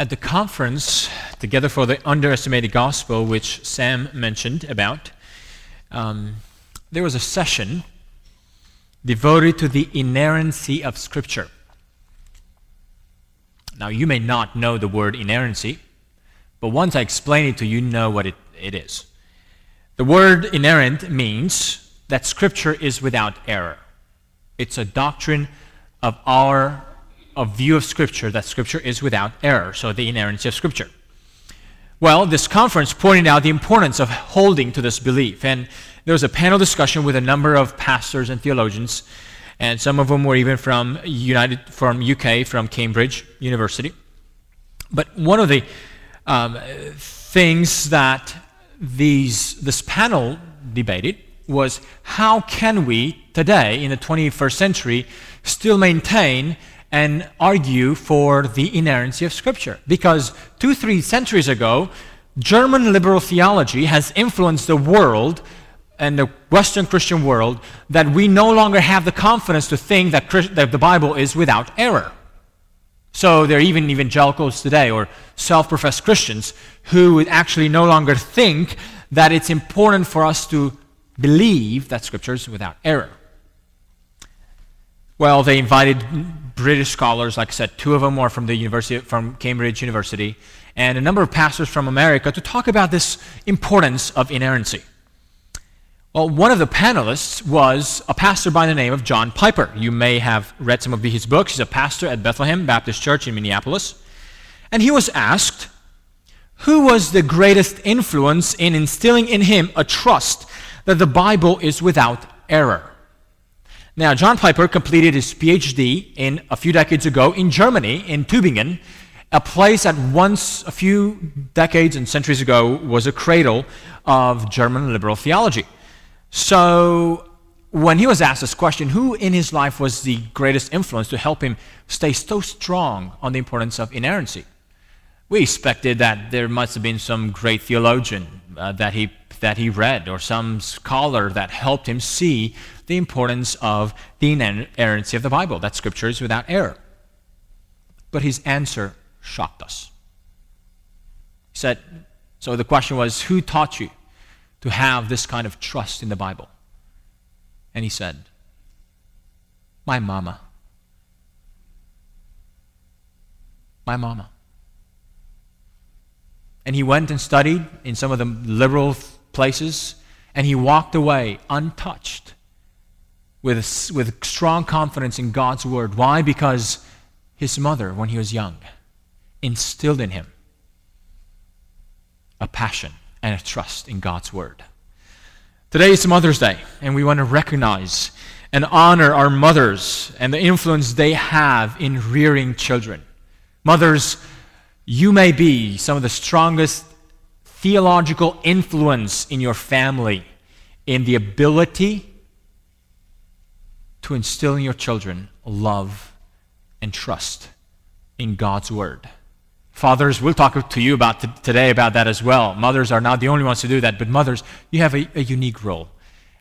At the conference, Together for the Underestimated Gospel, which Sam mentioned about, um, there was a session devoted to the inerrancy of Scripture. Now, you may not know the word inerrancy, but once I explain it to you, you know what it, it is. The word inerrant means that Scripture is without error. It's a doctrine of our a view of Scripture that Scripture is without error, so the inerrancy of Scripture. Well, this conference pointed out the importance of holding to this belief, and there was a panel discussion with a number of pastors and theologians, and some of them were even from United, from UK, from Cambridge University. But one of the um, things that these, this panel debated was how can we today in the 21st century still maintain and argue for the inerrancy of Scripture. Because two, three centuries ago, German liberal theology has influenced the world and the Western Christian world that we no longer have the confidence to think that, Christ- that the Bible is without error. So there are even evangelicals today or self professed Christians who actually no longer think that it's important for us to believe that Scripture is without error. Well, they invited British scholars, like I said, two of them were from the university, from Cambridge University, and a number of pastors from America to talk about this importance of inerrancy. Well, one of the panelists was a pastor by the name of John Piper. You may have read some of his books. He's a pastor at Bethlehem Baptist Church in Minneapolis. And he was asked, who was the greatest influence in instilling in him a trust that the Bible is without error? Now, John Piper completed his PhD in a few decades ago in Germany, in Tübingen, a place that once, a few decades and centuries ago, was a cradle of German liberal theology. So, when he was asked this question, who in his life was the greatest influence to help him stay so strong on the importance of inerrancy? We expected that there must have been some great theologian uh, that, he, that he read or some scholar that helped him see the importance of the inerrancy of the Bible, that Scripture is without error. But his answer shocked us. He said, So the question was, who taught you to have this kind of trust in the Bible? And he said, My mama. My mama. And he went and studied in some of the liberal places, and he walked away untouched with, with strong confidence in God's word. Why? Because his mother, when he was young, instilled in him a passion and a trust in God's word. Today is Mother's Day, and we want to recognize and honor our mothers and the influence they have in rearing children. Mothers, you may be some of the strongest theological influence in your family in the ability to instill in your children love and trust in God's Word. Fathers, we'll talk to you about t- today about that as well. Mothers are not the only ones to do that, but mothers, you have a, a unique role.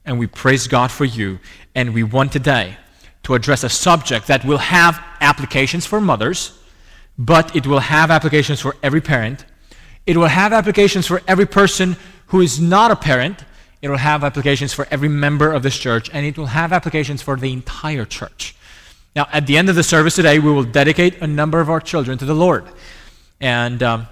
And we praise God for you. And we want today to address a subject that will have applications for mothers, but it will have applications for every parent. It will have applications for every person who is not a parent, it will have applications for every member of this church, and it will have applications for the entire church. Now, at the end of the service today, we will dedicate a number of our children to the Lord. And um,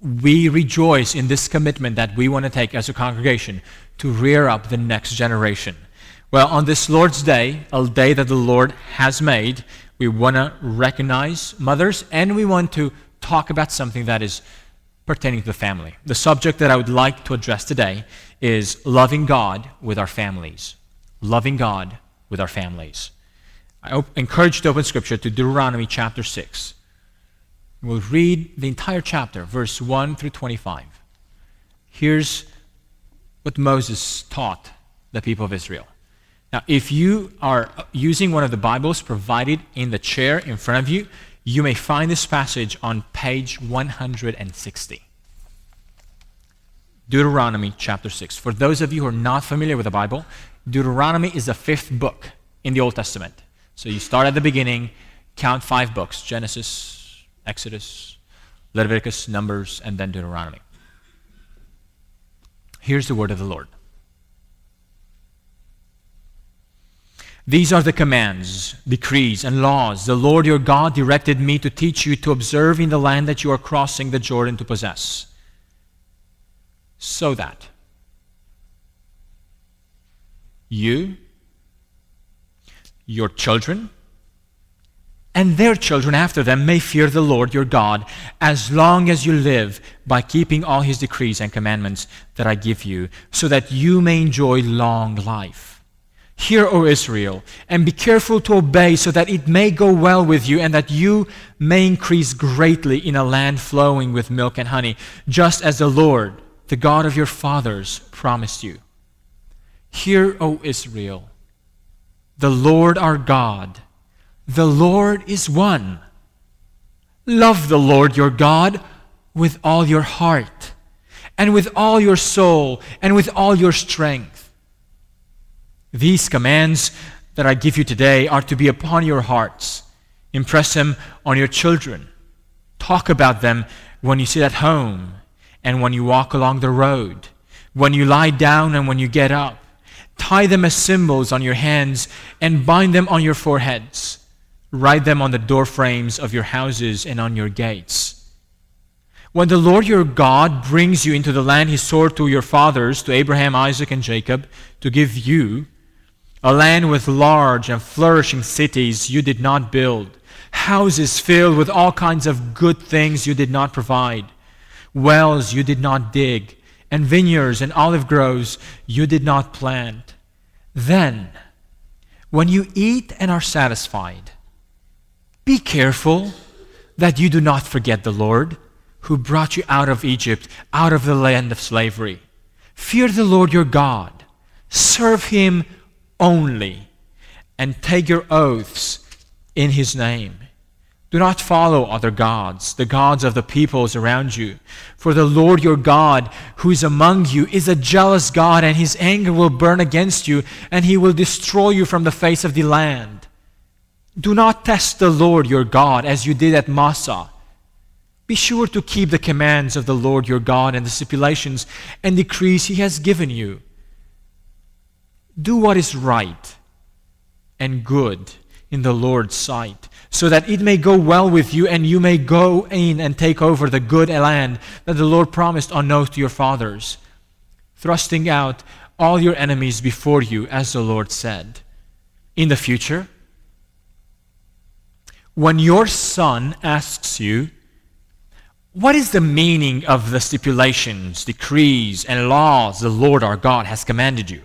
we rejoice in this commitment that we want to take as a congregation to rear up the next generation. Well, on this Lord's Day, a day that the Lord has made, we want to recognize mothers and we want to talk about something that is pertaining to the family. The subject that I would like to address today is loving God with our families. Loving God with our families. I op- encourage you to open Scripture to Deuteronomy chapter 6. We'll read the entire chapter, verse 1 through 25. Here's what Moses taught the people of Israel. Now, if you are uh, using one of the Bibles provided in the chair in front of you, you may find this passage on page 160. Deuteronomy chapter 6. For those of you who are not familiar with the Bible, Deuteronomy is the fifth book in the Old Testament. So you start at the beginning, count five books Genesis, Exodus, Leviticus, Numbers, and then Deuteronomy. Here's the word of the Lord. These are the commands, decrees, and laws the Lord your God directed me to teach you to observe in the land that you are crossing the Jordan to possess. So that you, your children, and their children after them may fear the Lord your God as long as you live by keeping all his decrees and commandments that I give you, so that you may enjoy long life. Hear, O Israel, and be careful to obey, so that it may go well with you, and that you may increase greatly in a land flowing with milk and honey, just as the Lord, the God of your fathers, promised you. Hear, O Israel, the Lord our God, the Lord is one. Love the Lord your God with all your heart, and with all your soul, and with all your strength. These commands that I give you today are to be upon your hearts. Impress them on your children. Talk about them when you sit at home and when you walk along the road, when you lie down and when you get up. Tie them as symbols on your hands and bind them on your foreheads. Write them on the door frames of your houses and on your gates. When the Lord your God brings you into the land he swore to your fathers, to Abraham, Isaac, and Jacob, to give you, a land with large and flourishing cities you did not build, houses filled with all kinds of good things you did not provide, wells you did not dig, and vineyards and olive groves you did not plant. Then, when you eat and are satisfied, be careful that you do not forget the Lord who brought you out of Egypt, out of the land of slavery. Fear the Lord your God. Serve him only and take your oaths in his name. Do not follow other gods, the gods of the peoples around you. For the Lord your God, who is among you, is a jealous God, and his anger will burn against you, and he will destroy you from the face of the land. Do not test the Lord your God as you did at Massah. Be sure to keep the commands of the Lord your God and the stipulations and decrees he has given you do what is right and good in the Lord's sight, so that it may go well with you and you may go in and take over the good land that the Lord promised on oath to your fathers, thrusting out all your enemies before you, as the Lord said. In the future, when your son asks you, What is the meaning of the stipulations, decrees, and laws the Lord our God has commanded you?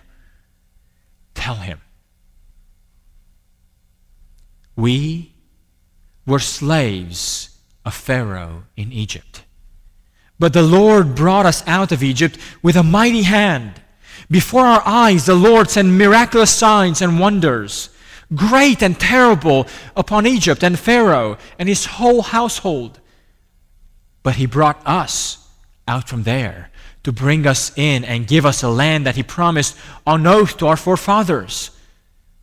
Tell him. We were slaves of Pharaoh in Egypt. But the Lord brought us out of Egypt with a mighty hand. Before our eyes, the Lord sent miraculous signs and wonders, great and terrible, upon Egypt and Pharaoh and his whole household. But he brought us out from there to bring us in and give us a land that he promised on oath to our forefathers.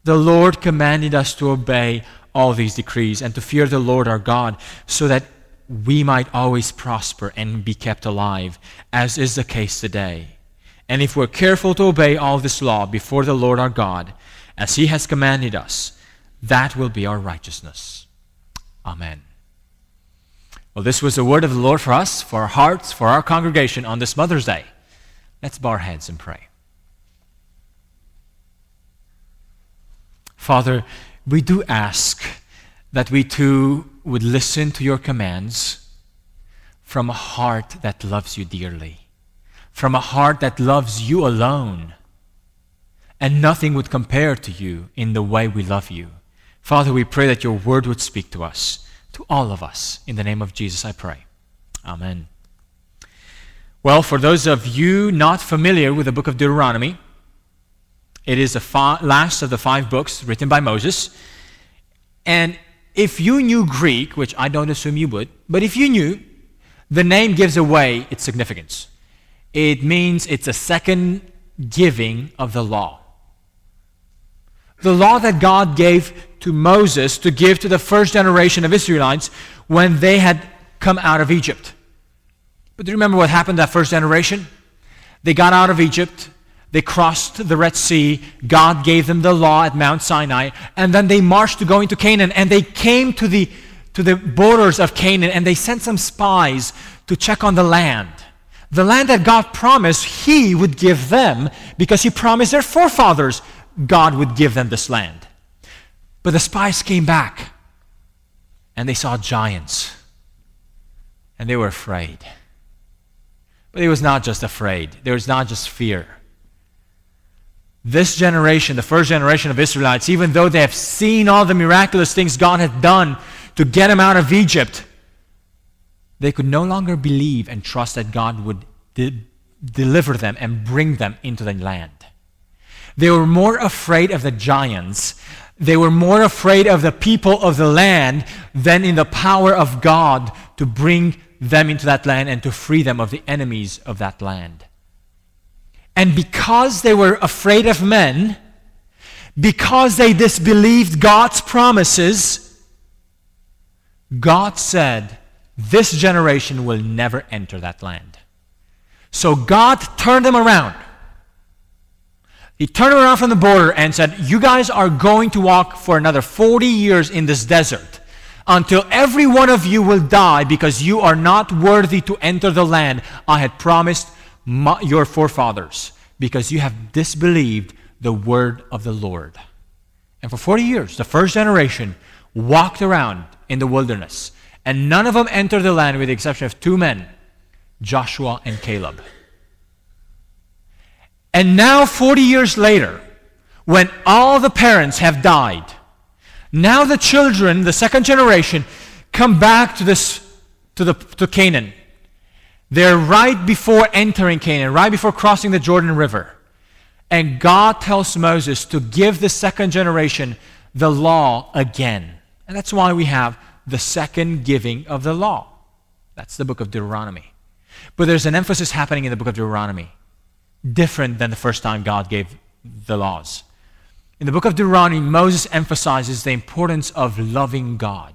The Lord commanded us to obey all these decrees and to fear the Lord our God so that we might always prosper and be kept alive, as is the case today. And if we're careful to obey all this law before the Lord our God, as he has commanded us, that will be our righteousness. Amen. Well, this was the word of the Lord for us, for our hearts, for our congregation on this Mother's Day. Let's bow our heads and pray. Father, we do ask that we too would listen to your commands from a heart that loves you dearly, from a heart that loves you alone, and nothing would compare to you in the way we love you. Father, we pray that your word would speak to us to all of us. In the name of Jesus, I pray. Amen. Well, for those of you not familiar with the book of Deuteronomy, it is the last of the five books written by Moses. And if you knew Greek, which I don't assume you would, but if you knew, the name gives away its significance. It means it's a second giving of the law. The law that God gave to Moses to give to the first generation of Israelites when they had come out of Egypt. But do you remember what happened that first generation? They got out of Egypt, they crossed the Red Sea, God gave them the law at Mount Sinai, and then they marched to go into Canaan, and they came to the, to the borders of Canaan, and they sent some spies to check on the land. The land that God promised He would give them because He promised their forefathers God would give them this land. But the spies came back and they saw giants and they were afraid. But it was not just afraid, there was not just fear. This generation, the first generation of Israelites, even though they have seen all the miraculous things God had done to get them out of Egypt, they could no longer believe and trust that God would de- deliver them and bring them into the land. They were more afraid of the giants. They were more afraid of the people of the land than in the power of God to bring them into that land and to free them of the enemies of that land. And because they were afraid of men, because they disbelieved God's promises, God said, This generation will never enter that land. So God turned them around. He turned around from the border and said, You guys are going to walk for another 40 years in this desert until every one of you will die because you are not worthy to enter the land I had promised my, your forefathers because you have disbelieved the word of the Lord. And for 40 years, the first generation walked around in the wilderness, and none of them entered the land with the exception of two men, Joshua and Caleb. And now, 40 years later, when all the parents have died, now the children, the second generation, come back to this to the to Canaan. They're right before entering Canaan, right before crossing the Jordan River. And God tells Moses to give the second generation the law again. And that's why we have the second giving of the law. That's the book of Deuteronomy. But there's an emphasis happening in the book of Deuteronomy, different than the first time God gave the laws. In the book of Deuteronomy, Moses emphasizes the importance of loving God.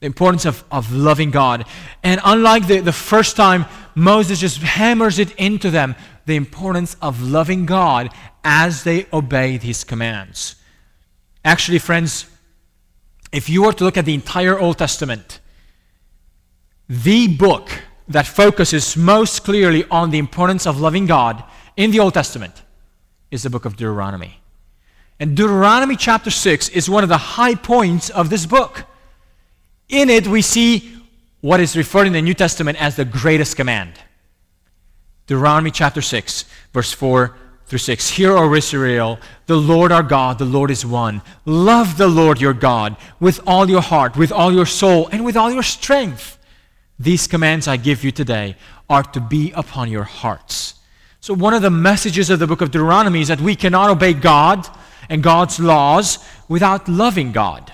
The importance of, of loving God. And unlike the, the first time, Moses just hammers it into them the importance of loving God as they obeyed his commands. Actually, friends, if you were to look at the entire Old Testament, the book that focuses most clearly on the importance of loving God in the Old Testament is the book of Deuteronomy. And Deuteronomy chapter 6 is one of the high points of this book. In it, we see what is referred in the New Testament as the greatest command. Deuteronomy chapter 6, verse 4 through 6. Hear, O Israel, the Lord our God, the Lord is one. Love the Lord your God with all your heart, with all your soul, and with all your strength. These commands I give you today are to be upon your hearts. So, one of the messages of the book of Deuteronomy is that we cannot obey God and God's laws without loving God.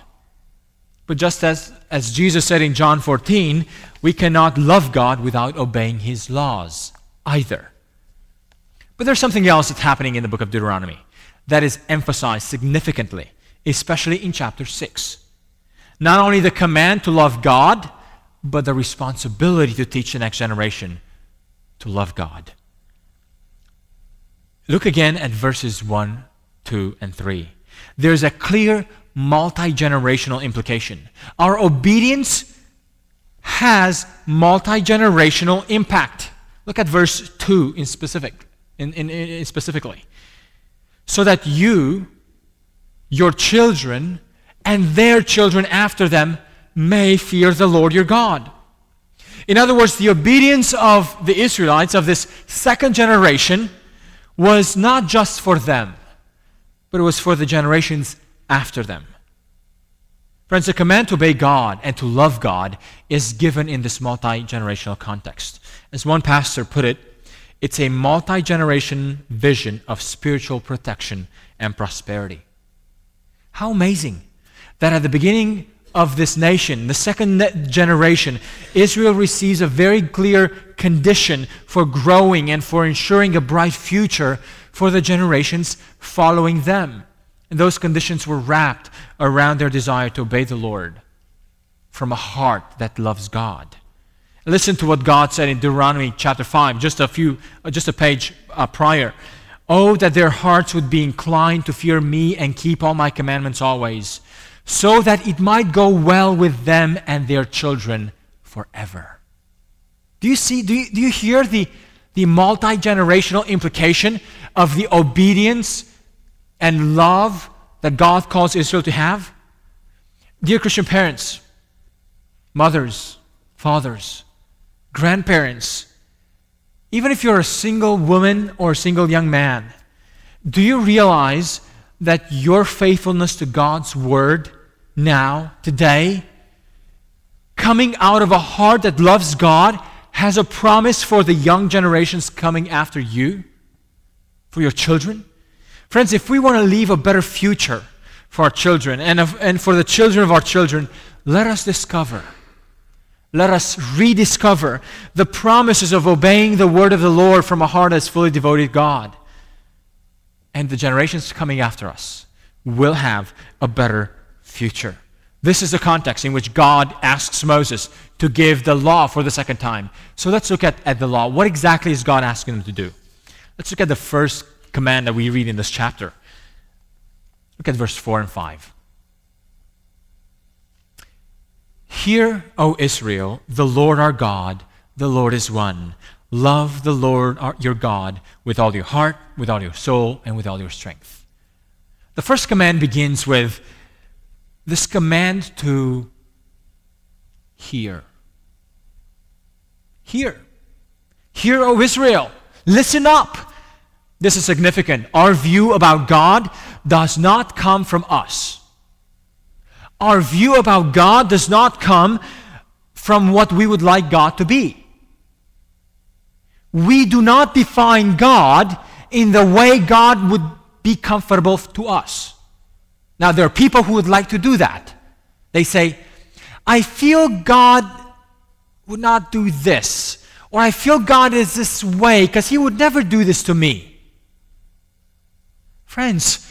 But just as, as Jesus said in John 14, we cannot love God without obeying his laws either. But there's something else that's happening in the book of Deuteronomy that is emphasized significantly, especially in chapter 6. Not only the command to love God, but the responsibility to teach the next generation to love God. Look again at verses 1 2, and 3. There's a clear multi generational implication. Our obedience has multi generational impact. Look at verse 2 in specific, in, in, in specifically. So that you, your children, and their children after them may fear the Lord your God. In other words, the obedience of the Israelites of this second generation was not just for them but it was for the generations after them. Friends, the command to obey God and to love God is given in this multi generational context. As one pastor put it, it's a multi generation vision of spiritual protection and prosperity. How amazing that at the beginning of this nation, the second generation, Israel receives a very clear condition for growing and for ensuring a bright future for the generations following them. And those conditions were wrapped around their desire to obey the Lord. from a heart that loves God. Listen to what God said in Deuteronomy chapter 5, just a few, uh, just a page uh, prior. Oh, that their hearts would be inclined to fear me and keep all my commandments always, so that it might go well with them and their children forever. Do you see, do you, do you hear the, the multi generational implication of the obedience and love that God calls Israel to have? Dear Christian parents, mothers, fathers, grandparents, even if you're a single woman or a single young man, do you realize that your faithfulness to God's word now, today, coming out of a heart that loves God, has a promise for the young generations coming after you, for your children? Friends, if we want to leave a better future for our children and, of, and for the children of our children, let us discover, let us rediscover the promises of obeying the word of the Lord from a heart that's fully devoted to God. And the generations coming after us will have a better future. This is the context in which God asks Moses to give the law for the second time. So let's look at, at the law. What exactly is God asking him to do? Let's look at the first command that we read in this chapter. Look at verse 4 and 5. Hear, O Israel, the Lord our God, the Lord is one. Love the Lord our, your God with all your heart, with all your soul, and with all your strength. The first command begins with this command to hear. Hear. Hear, O Israel. Listen up. This is significant. Our view about God does not come from us. Our view about God does not come from what we would like God to be. We do not define God in the way God would be comfortable to us. Now, there are people who would like to do that. They say, I feel God would not do this, or I feel God is this way because He would never do this to me. Friends,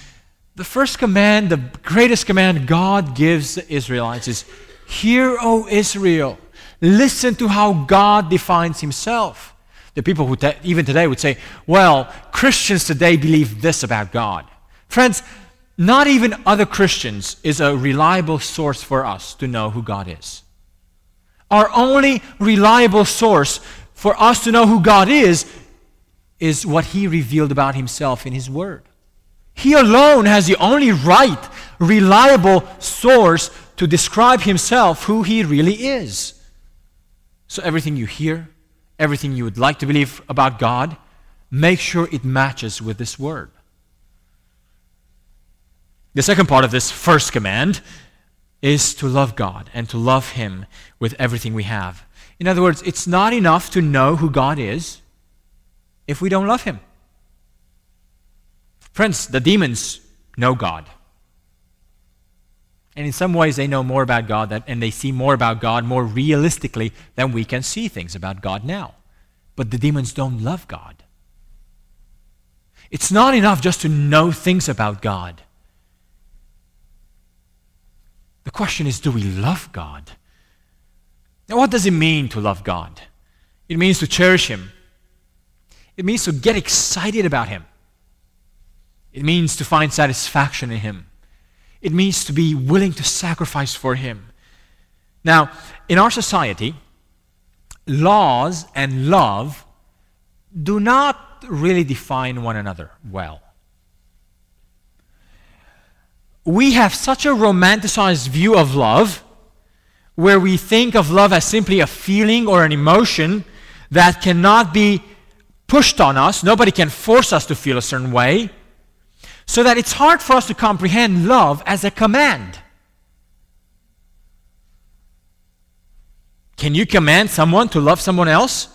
the first command, the greatest command God gives the Israelites is Hear, O Israel, listen to how God defines Himself. The people who te- even today would say, Well, Christians today believe this about God. Friends, not even other Christians is a reliable source for us to know who God is. Our only reliable source for us to know who God is is what He revealed about Himself in His Word. He alone has the only right, reliable source to describe Himself, who He really is. So everything you hear, everything you would like to believe about God, make sure it matches with this Word. The second part of this first command is to love God and to love Him with everything we have. In other words, it's not enough to know who God is if we don't love Him. Friends, the demons know God. And in some ways, they know more about God and they see more about God more realistically than we can see things about God now. But the demons don't love God. It's not enough just to know things about God. The question is do we love God? Now, what does it mean to love God? It means to cherish Him, it means to get excited about Him, it means to find satisfaction in Him, it means to be willing to sacrifice for Him. Now, in our society, laws and love do not really define one another well we have such a romanticized view of love where we think of love as simply a feeling or an emotion that cannot be pushed on us. Nobody can force us to feel a certain way. So that it's hard for us to comprehend love as a command. Can you command someone to love someone else?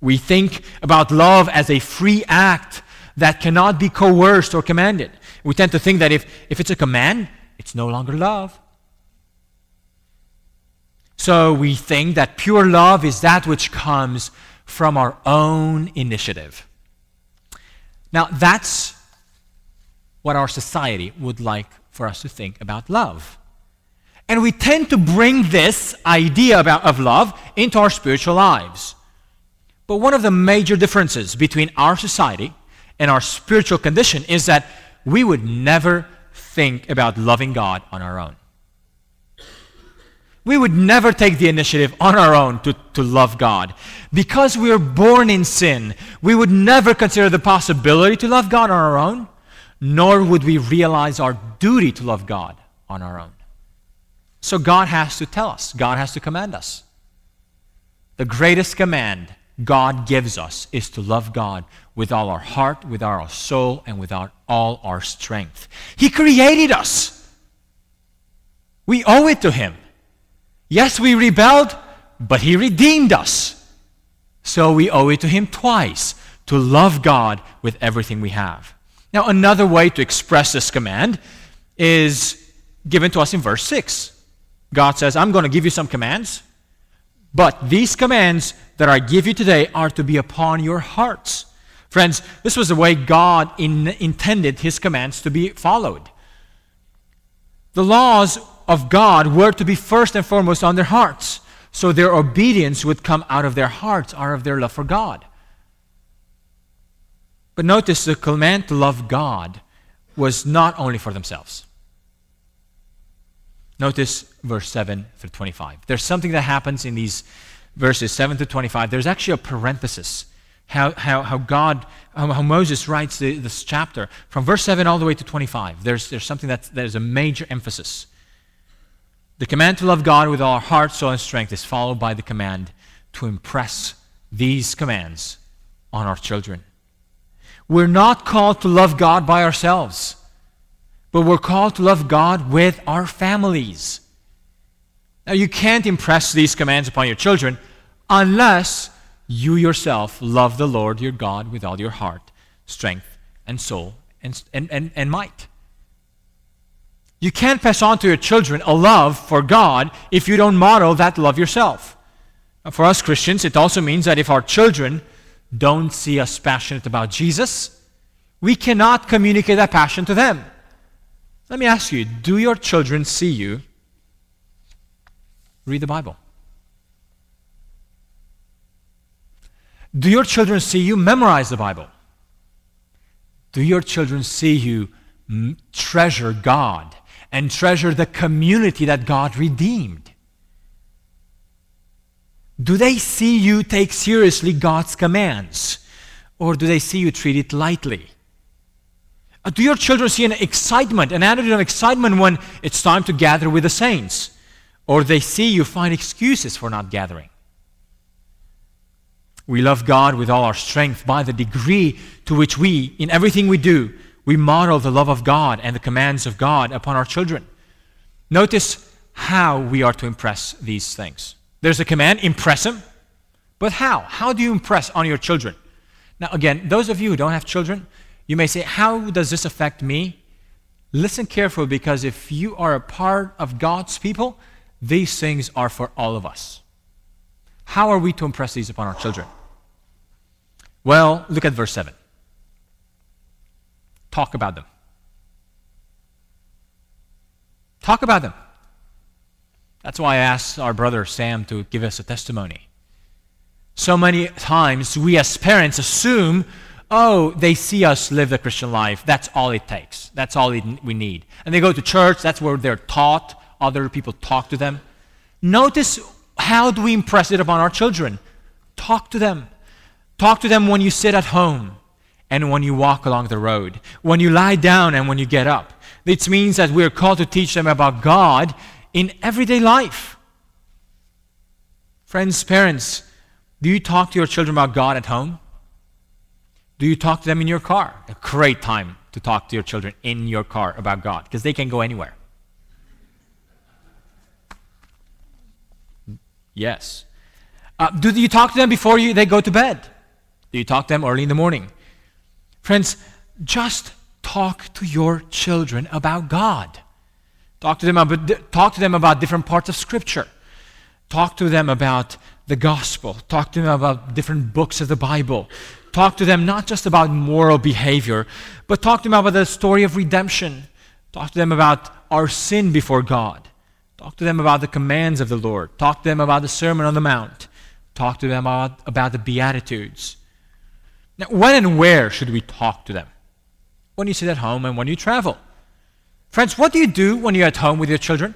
We think about love as a free act that cannot be coerced or commanded. We tend to think that if, if it's a command, it's no longer love. So we think that pure love is that which comes from our own initiative. Now, that's what our society would like for us to think about love. And we tend to bring this idea about, of love into our spiritual lives. But one of the major differences between our society and our spiritual condition is that we would never think about loving God on our own. We would never take the initiative on our own to, to love God. Because we are born in sin, we would never consider the possibility to love God on our own, nor would we realize our duty to love God on our own. So God has to tell us, God has to command us. The greatest command God gives us is to love God with all our heart, with all our soul, and with all our strength. He created us. We owe it to Him. Yes, we rebelled, but He redeemed us. So we owe it to Him twice to love God with everything we have. Now, another way to express this command is given to us in verse 6. God says, I'm going to give you some commands, but these commands that I give you today are to be upon your hearts. Friends, this was the way God in, intended His commands to be followed. The laws of God were to be first and foremost on their hearts. So their obedience would come out of their hearts, out of their love for God. But notice the command to love God was not only for themselves. Notice verse 7 through 25. There's something that happens in these verses 7 to 25. There's actually a parenthesis. How, how, how God, how, Moses writes the, this chapter. From verse 7 all the way to 25, there's, there's something that there's a major emphasis. The command to love God with all our heart, soul, and strength is followed by the command to impress these commands on our children. We're not called to love God by ourselves, but we're called to love God with our families. Now, you can't impress these commands upon your children unless you yourself love the Lord your God with all your heart, strength, and soul, and, and, and, and might. You can't pass on to your children a love for God if you don't model that love yourself. For us Christians, it also means that if our children don't see us passionate about Jesus, we cannot communicate that passion to them. Let me ask you do your children see you read the Bible? Do your children see you memorize the Bible? Do your children see you treasure God and treasure the community that God redeemed? Do they see you take seriously God's commands? Or do they see you treat it lightly? Uh, do your children see an excitement, an attitude of excitement when it's time to gather with the saints? Or they see you find excuses for not gathering? We love God with all our strength by the degree to which we, in everything we do, we model the love of God and the commands of God upon our children. Notice how we are to impress these things. There's a command, impress them. But how? How do you impress on your children? Now, again, those of you who don't have children, you may say, How does this affect me? Listen carefully because if you are a part of God's people, these things are for all of us. How are we to impress these upon our children? Well, look at verse 7 talk about them. Talk about them. That's why I asked our brother Sam to give us a testimony. So many times we as parents assume, oh, they see us live the Christian life. That's all it takes. That's all we need. And they go to church, that's where they're taught. Other people talk to them. Notice how do we impress it upon our children? Talk to them. Talk to them when you sit at home and when you walk along the road, when you lie down and when you get up. This means that we are called to teach them about God in everyday life. Friends, parents, do you talk to your children about God at home? Do you talk to them in your car? A great time to talk to your children in your car about God because they can go anywhere. Yes. Uh, do you talk to them before you, they go to bed? Do you talk to them early in the morning? Friends, just talk to your children about God. Talk to them about, talk to them about different parts of Scripture. Talk to them about the gospel. Talk to them about different books of the Bible. Talk to them not just about moral behavior, but talk to them about the story of redemption. Talk to them about our sin before God. Talk to them about the commands of the Lord. Talk to them about the Sermon on the Mount. Talk to them about, about the Beatitudes. Now, when and where should we talk to them? When you sit at home and when you travel. Friends, what do you do when you're at home with your children?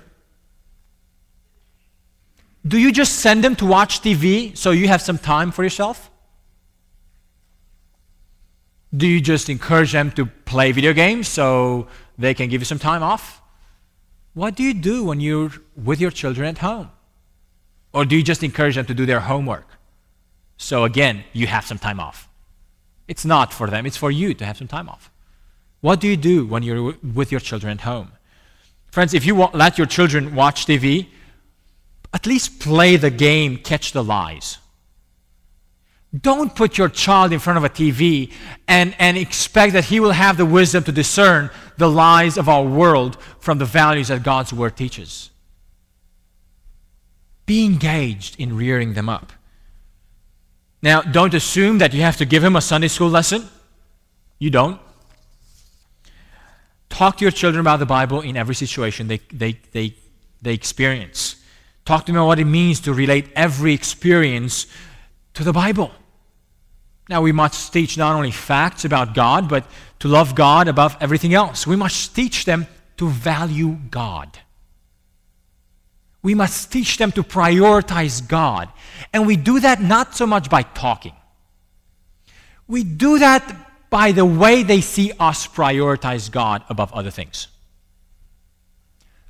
Do you just send them to watch TV so you have some time for yourself? Do you just encourage them to play video games so they can give you some time off? What do you do when you're with your children at home? Or do you just encourage them to do their homework? So again, you have some time off. It's not for them, it's for you to have some time off. What do you do when you're with your children at home? Friends, if you let your children watch TV, at least play the game, catch the lies. Don't put your child in front of a TV and, and expect that he will have the wisdom to discern the lies of our world from the values that God's Word teaches. Be engaged in rearing them up. Now, don't assume that you have to give him a Sunday school lesson. You don't. Talk to your children about the Bible in every situation they, they, they, they experience. Talk to them about what it means to relate every experience to the Bible. Now, we must teach not only facts about God, but to love God above everything else. We must teach them to value God. We must teach them to prioritize God. And we do that not so much by talking, we do that by the way they see us prioritize God above other things.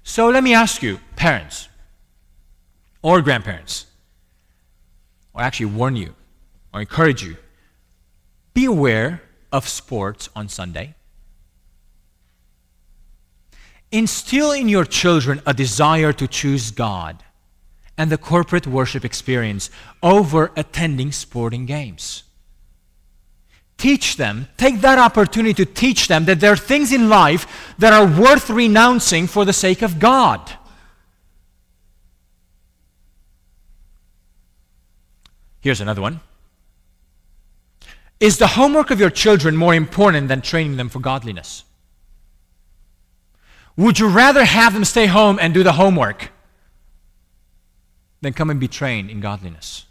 So let me ask you, parents or grandparents, or actually warn you or encourage you be aware of sports on Sunday. Instill in your children a desire to choose God and the corporate worship experience over attending sporting games. Teach them, take that opportunity to teach them that there are things in life that are worth renouncing for the sake of God. Here's another one. Is the homework of your children more important than training them for godliness? Would you rather have them stay home and do the homework than come and be trained in godliness?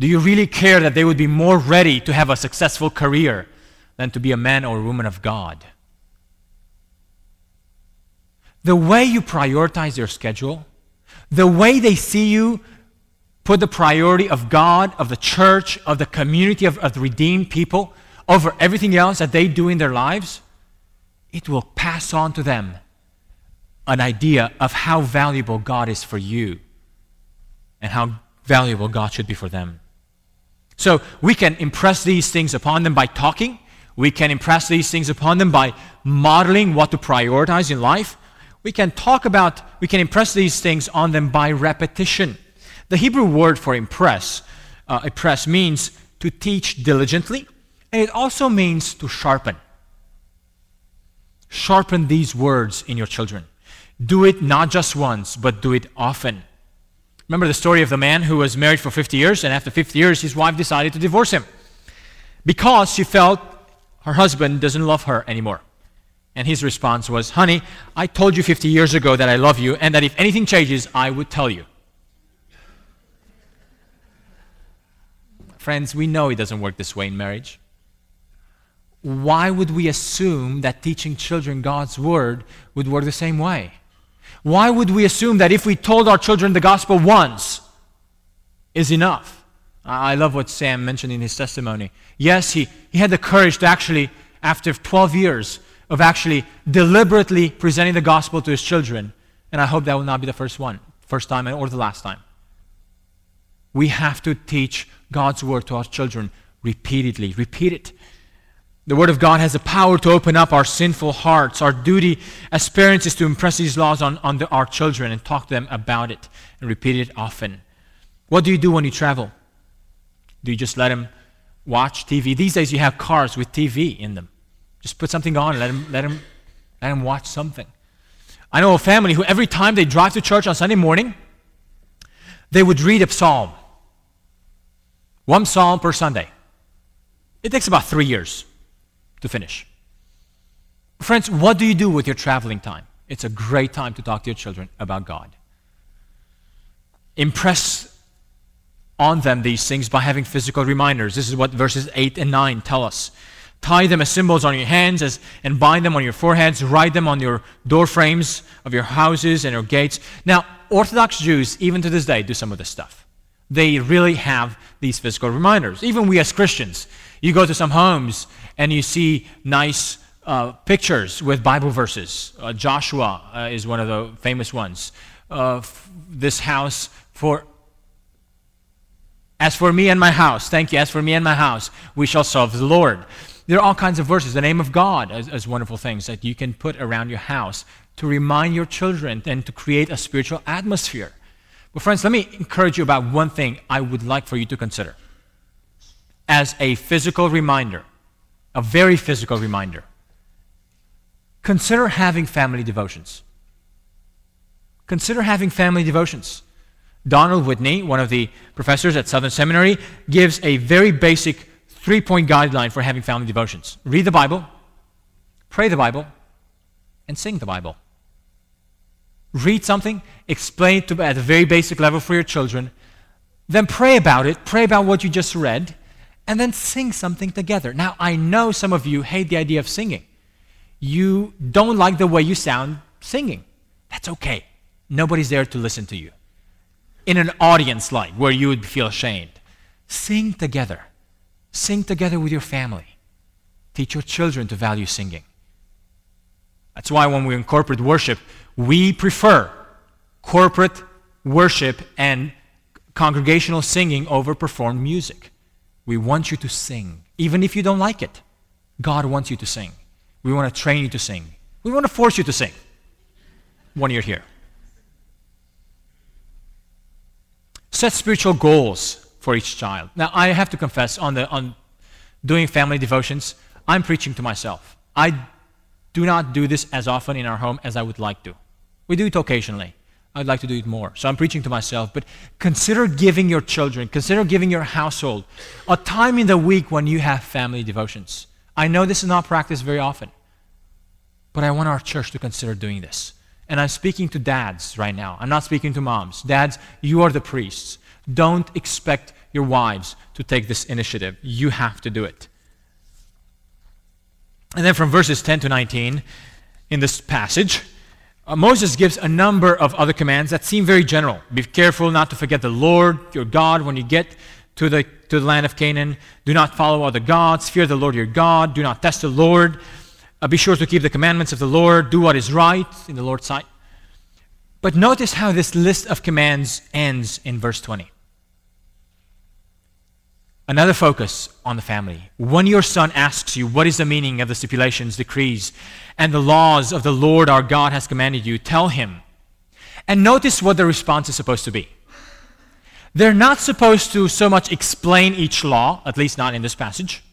Do you really care that they would be more ready to have a successful career than to be a man or a woman of God? The way you prioritize your schedule, the way they see you put the priority of God, of the church, of the community of, of the redeemed people over everything else that they do in their lives, it will pass on to them an idea of how valuable God is for you and how valuable God should be for them. So we can impress these things upon them by talking. We can impress these things upon them by modeling what to prioritize in life. We can talk about, we can impress these things on them by repetition. The Hebrew word for impress, uh, impress means to teach diligently, and it also means to sharpen. Sharpen these words in your children. Do it not just once, but do it often. Remember the story of the man who was married for 50 years, and after 50 years, his wife decided to divorce him because she felt her husband doesn't love her anymore. And his response was, Honey, I told you 50 years ago that I love you, and that if anything changes, I would tell you. Friends, we know it doesn't work this way in marriage. Why would we assume that teaching children God's word would work the same way? Why would we assume that if we told our children the gospel once is enough? I love what Sam mentioned in his testimony. Yes, he, he had the courage to actually, after 12 years of actually deliberately presenting the gospel to his children, and I hope that will not be the first one, first time or the last time. We have to teach God's word to our children repeatedly. Repeat it. The Word of God has the power to open up our sinful hearts. Our duty as parents is to impress these laws on, on the, our children and talk to them about it and repeat it often. What do you do when you travel? Do you just let them watch TV? These days you have cars with TV in them. Just put something on and let them, let them, let them watch something. I know a family who every time they drive to church on Sunday morning, they would read a psalm. One psalm per Sunday. It takes about three years to finish. Friends, what do you do with your traveling time? it's a great time to talk to your children about God. Impress on them these things by having physical reminders. This is what verses 8 and 9 tell us. Tie them as symbols on your hands as, and bind them on your foreheads. Write them on your door frames of your houses and your gates. Now, Orthodox Jews, even to this day, do some of this stuff. They really have these physical reminders. Even we as Christians, you go to some homes and you see nice uh, pictures with Bible verses. Uh, Joshua uh, is one of the famous ones. Uh, this house for as for me and my house, thank you. As for me and my house, we shall serve the Lord. There are all kinds of verses. The name of God as wonderful things that you can put around your house to remind your children and to create a spiritual atmosphere. But, friends, let me encourage you about one thing I would like for you to consider as a physical reminder, a very physical reminder. Consider having family devotions. Consider having family devotions. Donald Whitney, one of the professors at Southern Seminary, gives a very basic three point guideline for having family devotions read the Bible, pray the Bible, and sing the Bible. Read something, explain it to, at a very basic level for your children, then pray about it, pray about what you just read, and then sing something together. Now, I know some of you hate the idea of singing. You don't like the way you sound singing. That's okay. Nobody's there to listen to you in an audience like where you would feel ashamed. Sing together. Sing together with your family. Teach your children to value singing. That's why when we in corporate worship, we prefer corporate worship and congregational singing over performed music. We want you to sing, even if you don't like it. God wants you to sing. We want to train you to sing. We want to force you to sing when you're here. set spiritual goals for each child. Now, I have to confess, on, the, on doing family devotions, I'm preaching to myself. I do not do this as often in our home as I would like to. We do it occasionally. I'd like to do it more. So I'm preaching to myself. But consider giving your children, consider giving your household a time in the week when you have family devotions. I know this is not practiced very often, but I want our church to consider doing this. And I'm speaking to dads right now. I'm not speaking to moms. Dads, you are the priests. Don't expect your wives to take this initiative. You have to do it. And then from verses 10 to 19 in this passage, uh, Moses gives a number of other commands that seem very general. Be careful not to forget the Lord your God when you get to the, to the land of Canaan. Do not follow other gods. Fear the Lord your God. Do not test the Lord. Uh, be sure to keep the commandments of the Lord, do what is right in the Lord's sight. But notice how this list of commands ends in verse 20. Another focus on the family. When your son asks you, What is the meaning of the stipulations, decrees, and the laws of the Lord our God has commanded you, tell him. And notice what the response is supposed to be. They're not supposed to so much explain each law, at least not in this passage.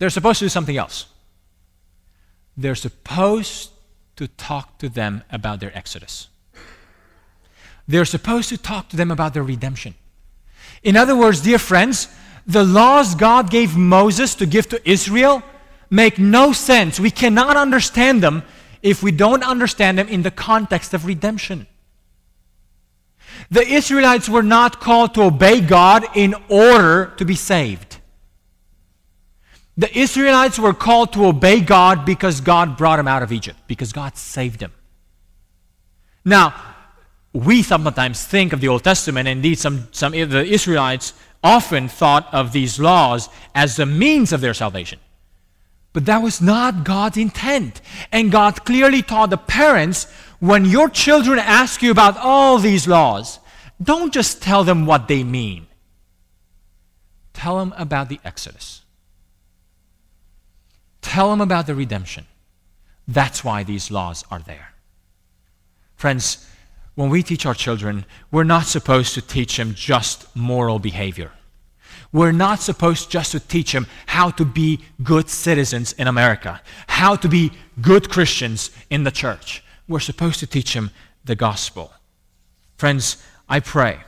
They're supposed to do something else. They're supposed to talk to them about their exodus. They're supposed to talk to them about their redemption. In other words, dear friends, the laws God gave Moses to give to Israel make no sense. We cannot understand them if we don't understand them in the context of redemption. The Israelites were not called to obey God in order to be saved. The Israelites were called to obey God because God brought them out of Egypt, because God saved them. Now, we sometimes think of the Old Testament, indeed, some, some of the Israelites often thought of these laws as the means of their salvation. But that was not God's intent. And God clearly taught the parents when your children ask you about all these laws, don't just tell them what they mean, tell them about the Exodus. Tell them about the redemption. That's why these laws are there. Friends, when we teach our children, we're not supposed to teach them just moral behavior. We're not supposed just to teach them how to be good citizens in America, how to be good Christians in the church. We're supposed to teach them the gospel. Friends, I pray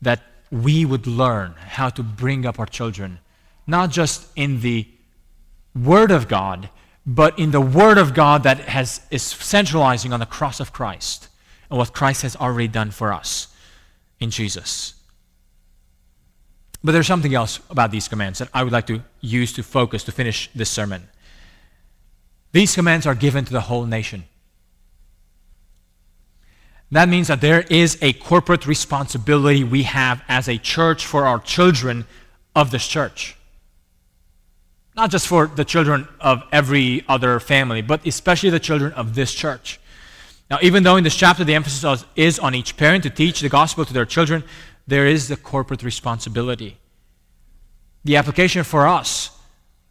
that we would learn how to bring up our children, not just in the Word of God, but in the Word of God that has, is centralizing on the cross of Christ what Christ has already done for us in Jesus. But there's something else about these commands that I would like to use to focus to finish this sermon. These commands are given to the whole nation. That means that there is a corporate responsibility we have as a church for our children of this church. Not just for the children of every other family, but especially the children of this church. Now, even though in this chapter the emphasis is on each parent to teach the gospel to their children, there is the corporate responsibility. The application for us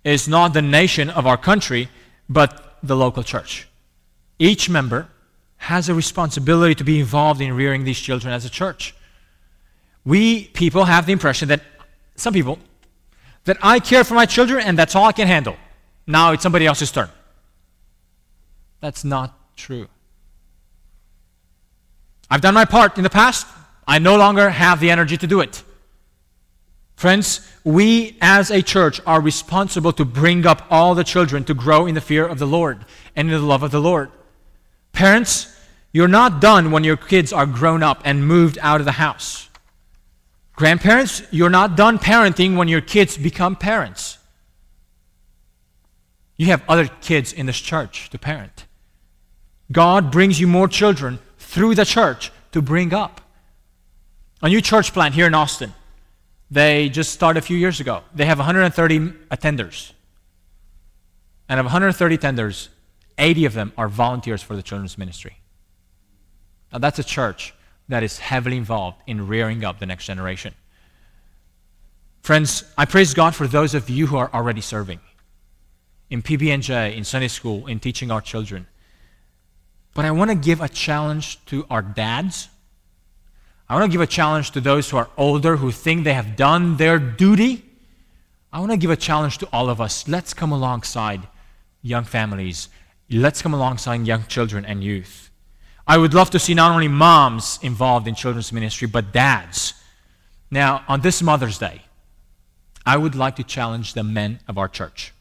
is not the nation of our country, but the local church. Each member has a responsibility to be involved in rearing these children as a church. We people have the impression that some people that I care for my children and that's all I can handle. Now it's somebody else's turn. That's not true. I've done my part in the past. I no longer have the energy to do it. Friends, we as a church are responsible to bring up all the children to grow in the fear of the Lord and in the love of the Lord. Parents, you're not done when your kids are grown up and moved out of the house. Grandparents, you're not done parenting when your kids become parents. You have other kids in this church to parent. God brings you more children through the church to bring up. A new church plant here in Austin. They just started a few years ago. They have 130 attenders. And of 130 attenders, 80 of them are volunteers for the children's ministry. Now, that's a church that is heavily involved in rearing up the next generation. Friends, I praise God for those of you who are already serving in PBNJ, in Sunday school, in teaching our children. But I want to give a challenge to our dads. I want to give a challenge to those who are older, who think they have done their duty. I want to give a challenge to all of us. Let's come alongside young families Let's come alongside young children and youth. I would love to see not only moms involved in children's ministry, but dads. Now, on this Mother's Day, I would like to challenge the men of our church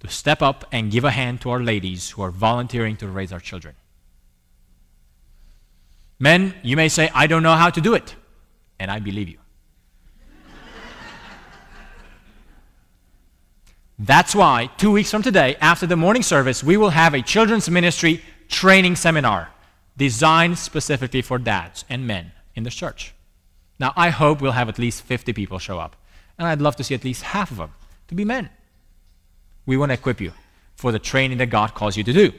to step up and give a hand to our ladies who are volunteering to raise our children. Men, you may say, I don't know how to do it, and I believe you. That's why, two weeks from today, after the morning service, we will have a children's ministry training seminar designed specifically for dads and men in the church. Now, I hope we'll have at least 50 people show up, and I'd love to see at least half of them to be men. We want to equip you for the training that God calls you to do.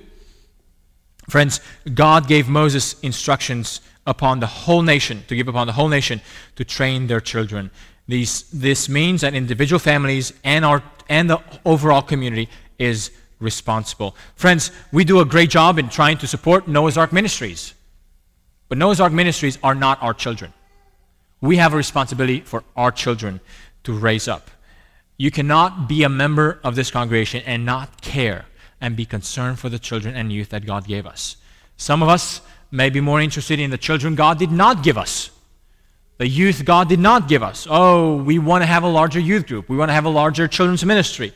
Friends, God gave Moses instructions upon the whole nation, to give upon the whole nation to train their children. These, this means that individual families and, our, and the overall community is responsible. Friends, we do a great job in trying to support Noah's Ark Ministries. But Noah's Ark Ministries are not our children. We have a responsibility for our children to raise up. You cannot be a member of this congregation and not care and be concerned for the children and youth that God gave us. Some of us may be more interested in the children God did not give us the youth God did not give us. Oh, we want to have a larger youth group. We want to have a larger children's ministry.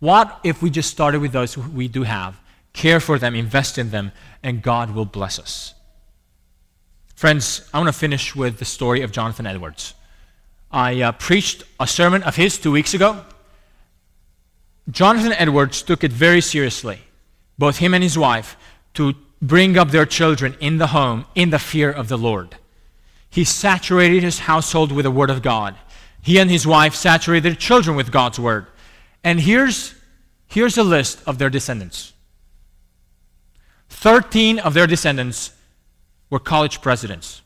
What if we just started with those we do have, care for them, invest in them, and God will bless us? Friends, I want to finish with the story of Jonathan Edwards. I uh, preached a sermon of his two weeks ago. Jonathan Edwards took it very seriously, both him and his wife, to bring up their children in the home in the fear of the Lord. He saturated his household with the Word of God. He and his wife saturated their children with God's Word. And here's, here's a list of their descendants 13 of their descendants were college presidents,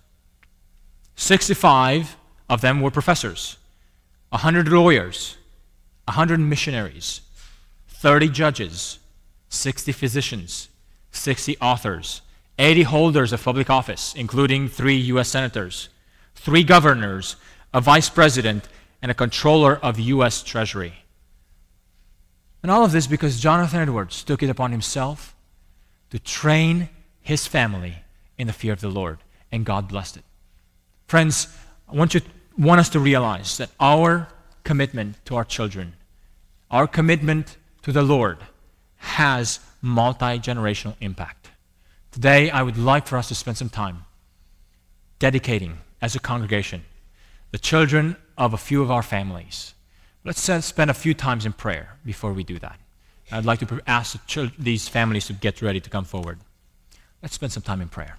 65 of them were professors, 100 lawyers, 100 missionaries, 30 judges, 60 physicians, 60 authors, 80 holders of public office, including three U.S. senators, three governors, a vice president, and a controller of U.S. Treasury. And all of this because Jonathan Edwards took it upon himself to train his family in the fear of the Lord, and God blessed it. Friends, I want, you, want us to realize that our commitment to our children, our commitment to the Lord, has multi generational impact. Today, I would like for us to spend some time dedicating, as a congregation, the children of a few of our families. Let's uh, spend a few times in prayer before we do that. I'd like to ask the these families to get ready to come forward. Let's spend some time in prayer.